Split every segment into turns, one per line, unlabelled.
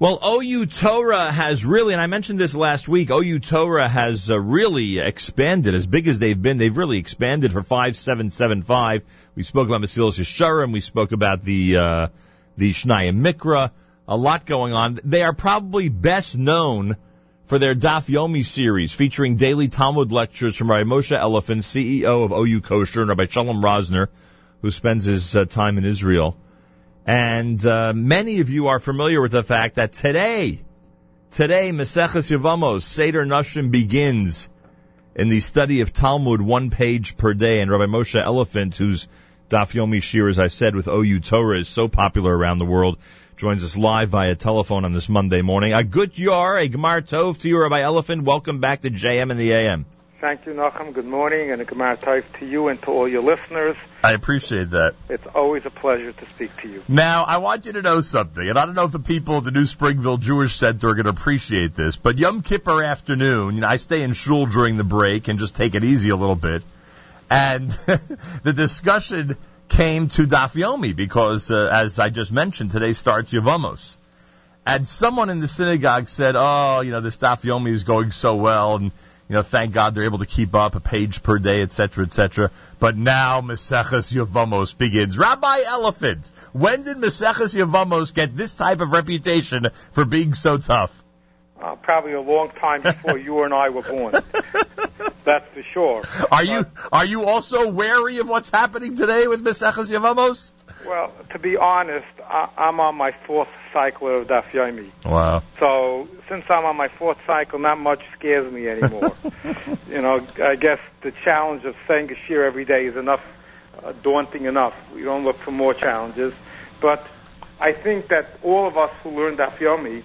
Well, OU Torah has really, and I mentioned this last week, OU Torah has uh, really expanded. As big as they've been, they've really expanded for 5775. We spoke about Mesilas Yesharim. We spoke about the, uh, the Shnaya Mikra. A lot going on. They are probably best known for their Daf Yomi series featuring daily Talmud lectures from Rabbi Moshe Elefant, CEO of OU Kosher, and Rabbi Shalom Rosner, who spends his uh, time in Israel. And uh, many of you are familiar with the fact that today, today, Maseches Yevamos, Seder Nashim begins in the study of Talmud, one page per day. And Rabbi Moshe Elefant, whose Daf Yomi Shiur, as I said, with OU Torah is so popular around the world, joins us live via telephone on this Monday morning. A good yar, a Gemar Tov to you, Rabbi Elefant. Welcome back to JM in the AM.
Thank you, Nachum. Good morning, and a Gemar Tov to you and to all your listeners.
I appreciate that.
It's always a pleasure to speak to you.
Now, I want you to know something, and I don't know if the people at the New Springville Jewish Center are going to appreciate this, but Yom Kippur afternoon, you know, I stay in shul during the break and just take it easy a little bit, and the discussion came to Daf Yomi because, uh, as I just mentioned, today starts Yevamos. And someone in the synagogue said, oh, you know, this Daf Yomi is going so well, and you know, thank God they're able to keep up a page per day, etc., etc. But now Maseches Yevamos begins. Rabbi Elefant, when did Maseches Yevamos get this type of reputation for being so tough?
Uh, probably a long time before you and I were born. That's for sure.
Are you are you also wary of what's happening today with Maseches Yevamos?
Well, to be honest, I, I'm on my fourth cycle of Daf Yomi.
Wow.
So since I'm on my fourth cycle, not much scares me anymore. you know, I guess the challenge of saying a shiur every day is enough, uh, daunting enough. We don't look for more challenges. But I think that all of us who learn Daf Yomi,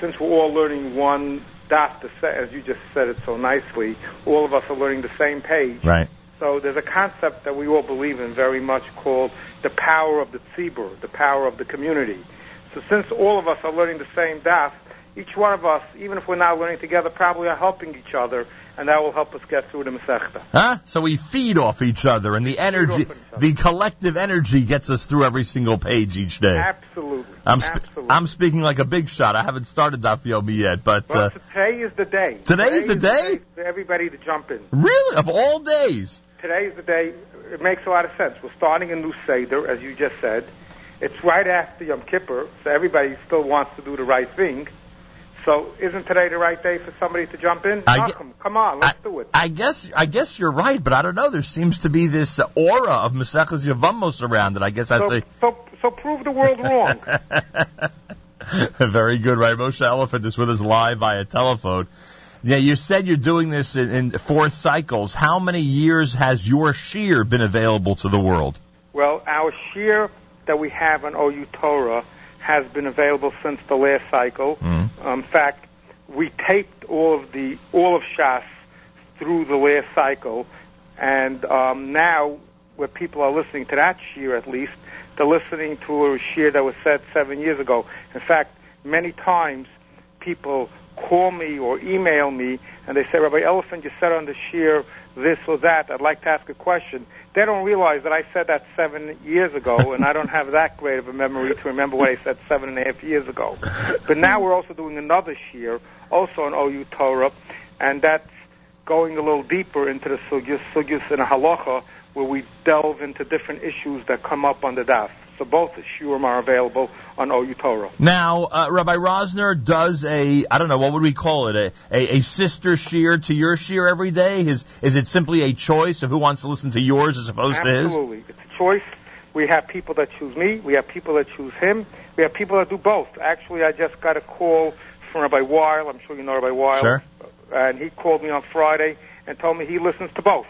since we're all learning one daf, as you just said it so nicely, all of us are learning the same page.
Right.
So there's a concept that we all believe in very much called the power of the tzibur, the power of the community. So since all of us are learning the same daf, each one of us, even if we're not learning together, probably are helping each other, and that will help us get through the Masechta.
Huh? So we feed off each other, and the energy, the collective energy gets us through every single page each day.
Absolutely.
I'm,
sp- Absolutely.
I'm speaking like a big shot. I haven't started Daf Yomi yet, but...
Well, uh, today is the day.
Today, today is the
is
day?
The day for everybody to jump in.
Really? Of all days?
Today is the day. It makes a lot of sense. We're starting a new Seder, as you just said. It's right after Yom Kippur, so everybody still wants to do the right thing. So isn't today the right day for somebody to jump in?
I
Malcolm, come on, let's
I,
do it.
I guess I guess you're right, but I don't know. There seems to be this aura of Maseches Yevamos around it. I guess I
so,
say.
So, so prove the world wrong.
Very good, right? Moshe Elefant is with us live via telephone. Yeah, you said you're doing this in, in four cycles. How many years has your shiur been available to the world?
Well, our shiur that we have on OU Torah has been available since the last cycle.
Mm.
Um, in fact, we taped all of the all of Shas through the last cycle, and um, now where people are listening to that shiur, at least they're listening to a shiur that was said seven years ago. In fact, many times people call me or email me and they say, Rabbi Elefant, you said on the shiur this or that. I'd like to ask a question. They don't realize that I said that seven years ago, and I don't have that great of a memory to remember what I said seven and a half years ago. But now we're also doing another shiur, also on OU Torah, and that's going a little deeper into the sugyas, sugyas and halacha, where we delve into different issues that come up on the daf. So both shiurim are available on OU Torah.
Now, uh, Rabbi Rosner does a, I don't know, what would we call it, a, a, a sister shiur to your shiur every day? Is, is it simply a choice of who wants to listen to yours as opposed
Absolutely.
to his?
Absolutely. It's a choice. We have people that choose me. We have people that choose him. We have people that do both. Actually, I just got a call from Rabbi Weil. I'm sure you know Rabbi Weil.
Sure.
And he called me on Friday and told me he listens to both.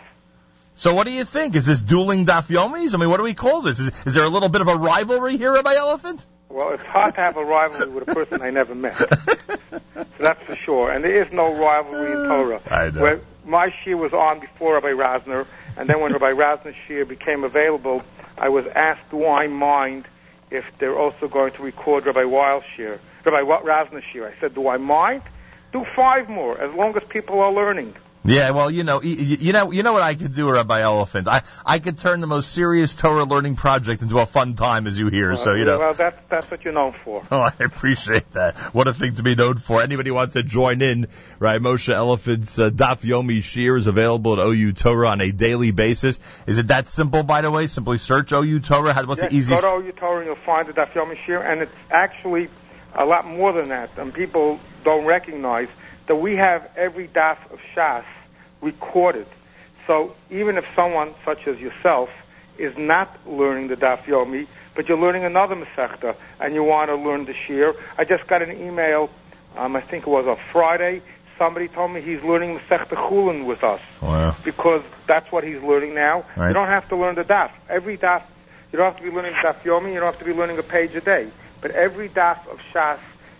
So what do you think? Is this dueling dafyomis? I mean, what do we call this? Is, is there a little bit of a rivalry here, Rabbi Elefant?
Well, it's hard to have a rivalry with a person I never met. so that's for sure. And there is no rivalry in Torah.
I know.
Where my shiur was on before Rabbi Rosner, and then when Rabbi Rosner's shiur became available, I was asked, do I mind if they're also going to record Rabbi Weil's shiur, Rabbi Rosner's shiur? I said, do I mind? Do five more, as long as people are learning.
Yeah, well, you know, you know, you know what I could do, Rabbi Elefant. I I could turn the most serious Torah learning project into a fun time, as you hear. so you know.
Well, that's that's what you're known for.
Oh, I appreciate that. What a thing to be known for. Anybody wants to join in, right? Moshe Elefant's uh, Daf Yomi Shiur is available at OU Torah on a daily basis. Is it that simple, by the way? Simply search OU Torah. How, what's
yes,
the easiest?
Go to OU Torah and you'll find the Daf Yomi Shiur, and it's actually a lot more than that. And people don't recognize that we have every Daf of Shas recorded. So even if someone such as yourself is not learning the Daf Yomi, but you're learning another Masechta and you want to learn the Shiur, I just got an email, um, I think it was on Friday, somebody told me he's learning Masechta Chulin with us.
Wow.
Because that's what he's learning now.
Right.
You don't have to learn the Daf. Every Daf, you don't have to be learning Daf Yomi, you don't have to be learning a page a day. But every Daf of Shas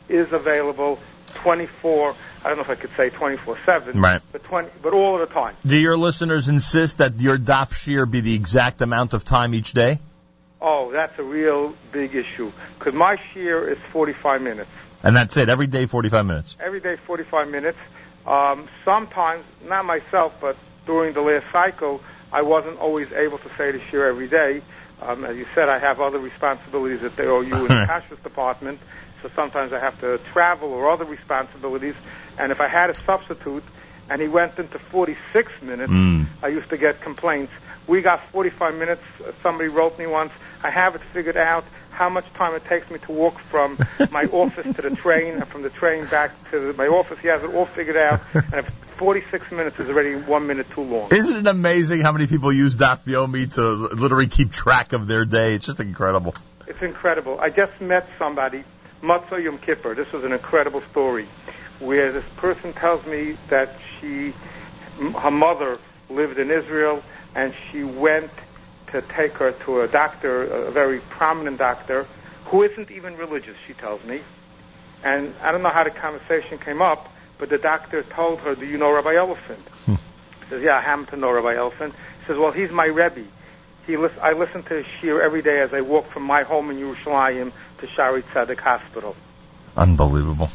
is available 24, I don't know if I could say 24-7,
Right.
but, 20, but all of the time.
Do your listeners insist that your Daf Shiur be the exact amount of time each day?
Oh, that's a real big issue. Because my shiur is 45 minutes.
And that's it. Every day, 45 minutes.
Every day, 45 minutes. Um, sometimes, not myself, but during the last cycle, I wasn't always able to say the shiur every day. Um, as you said, I have other responsibilities at the OU in the Kashrus department, so sometimes I have to travel or other responsibilities. And if I had a substitute and he went into 46 minutes,
Mm.
I used to get complaints. We got 45 minutes. Somebody wrote me once. I have it figured out how much time it takes me to walk from my office to the train and from the train back to the, my office. He has it all figured out. And if 46 minutes is already one minute too long.
Isn't it amazing how many people use Daf Yomi to literally keep track of their day? It's just incredible.
It's incredible. I just met somebody, Motzei Yom Kippur. This was an incredible story, where this person tells me that she, her mother lived in Israel, and she went to take her to a doctor, a very prominent doctor, who isn't even religious. She tells me, and I don't know how the conversation came up, but the doctor told her, "Do you know Rabbi Elefant?" She hmm. says, "Yeah, I happen to know Rabbi Elefant." He says, "Well, he's my Rebbe." He lis- I listen to his shiur every day as I walk from my home in Yerushalayim to Shaare Zedek Hospital.
Unbelievable.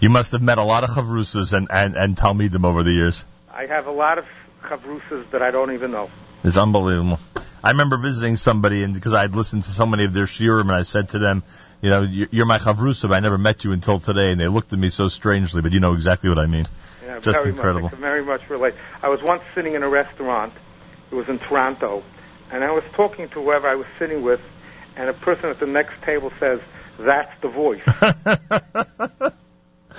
You must have met a lot of chavrusas and, and, and Talmidim over the years.
I have a lot of chavrusas that I don't even know.
It's unbelievable. I remember visiting somebody, and because I'd listened to so many of their shiurim, and I said to them, "You know, you- you're my chavrusa, but I never met you until today." And they looked at me so strangely, but you know exactly what I mean.
Yeah,
Just
very
incredible.
Much, I very much relate. I was once sitting in a restaurant. It was in Toronto, and I was talking to whoever I was sitting with, and a person at the next table says, "That's the voice."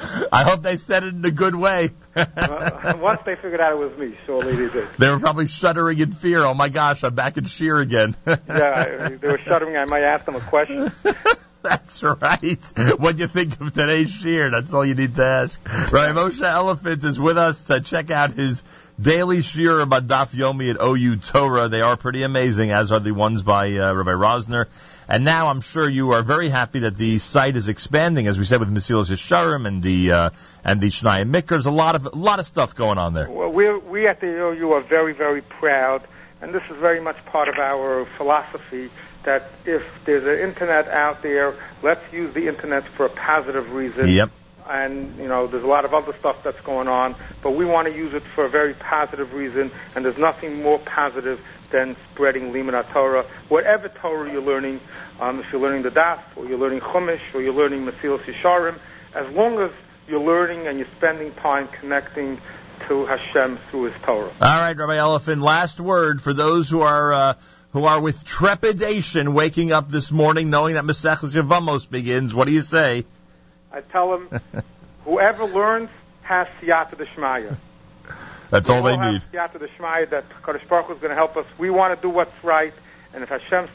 I hope they said it in a good way.
uh, once they figured out it was me, surely they did.
they were probably shuddering in fear. Oh my gosh, I'm back in shiur again.
Yeah, they were shuddering. I might ask them a question.
That's right. What do you think of today's shiur? That's all you need to ask. Right, Moshe Elefant is with us to check out his daily shiur about Daf Yomi at OU Torah. They are pretty amazing, as are the ones by uh, Rabbi Rosner. And now I'm sure you are very happy that the site is expanding, as we said with Mesilas Yesharim and the uh, and the Shnai Mikers. A lot of a lot of stuff going on there.
Well, we we at the OU are very very proud, and this is very much part of our philosophy that if there's an internet out there, let's use the internet for a positive reason.
Yep.
And you know, there's a lot of other stuff that's going on, but we want to use it for a very positive reason. And there's nothing more positive than spreading Limud Torah, whatever Torah you're learning. Um, if you're learning the Daf, or you're learning Chumash, or you're learning Mesilas Yesharim, as long as you're learning and you're spending time connecting to Hashem through His Torah.
All right, Rabbi Elefant. Last word for those who are uh, who are with trepidation waking up this morning, knowing that Maseches Yevamos begins. What do you say?
I tell them, whoever learns has siyata d'shmaya.
That's all they need.
Siyata d'shmaya that Kadosh Baruch Hu is going to help us. We want to do what's right, and if Hashem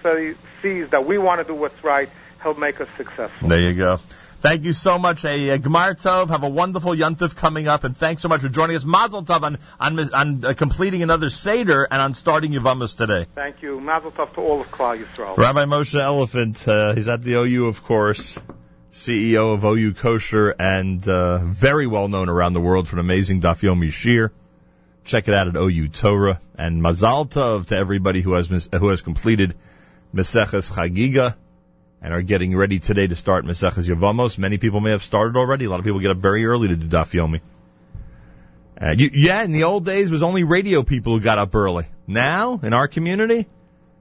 sees that we want to do what's right, He'll make us successful.
There you go. Thank you so much. A, a Gemar Tov. Have a wonderful Yontif coming up, and thanks so much for joining us. Mazel Tov on on, on uh, completing another Seder and on starting Yevamos today.
Thank you. Mazel tov to all of Klal Yisrael.
Rabbi Moshe Elefant. Uh, he's at the OU, of course. CEO of OU Kosher and uh, very well known around the world for an amazing Daf Yomi Shiur. Check it out at OU Torah and Mazal Tov to everybody who has mis- who has completed Meseches Chagiga and are getting ready today to start Meseches Yevamos. Many people may have started already. A lot of people get up very early to do Daf Yomi. Uh, you, yeah, in the old days, it was only radio people who got up early. Now, in our community,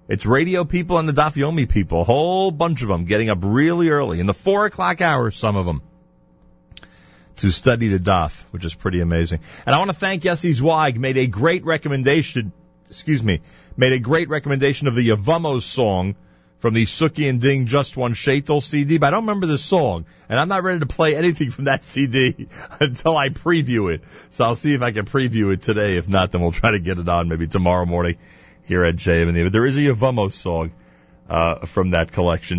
it's radio people and the Daf Yomi people, a whole bunch of them getting up really early, in the four o'clock hour, some of them, to study the Daf, which is pretty amazing. And I want to thank Yossi Zweig, made a great recommendation, excuse me, made a great recommendation of the Yevamos song from the Suki and Ding Just One Shaitel CD, but I don't remember the song, and I'm not ready to play anything from that CD until I preview it. So I'll see if I can preview it today. If not, then we'll try to get it on maybe tomorrow morning here at JM. But there is a Yavamo song uh, from that collection.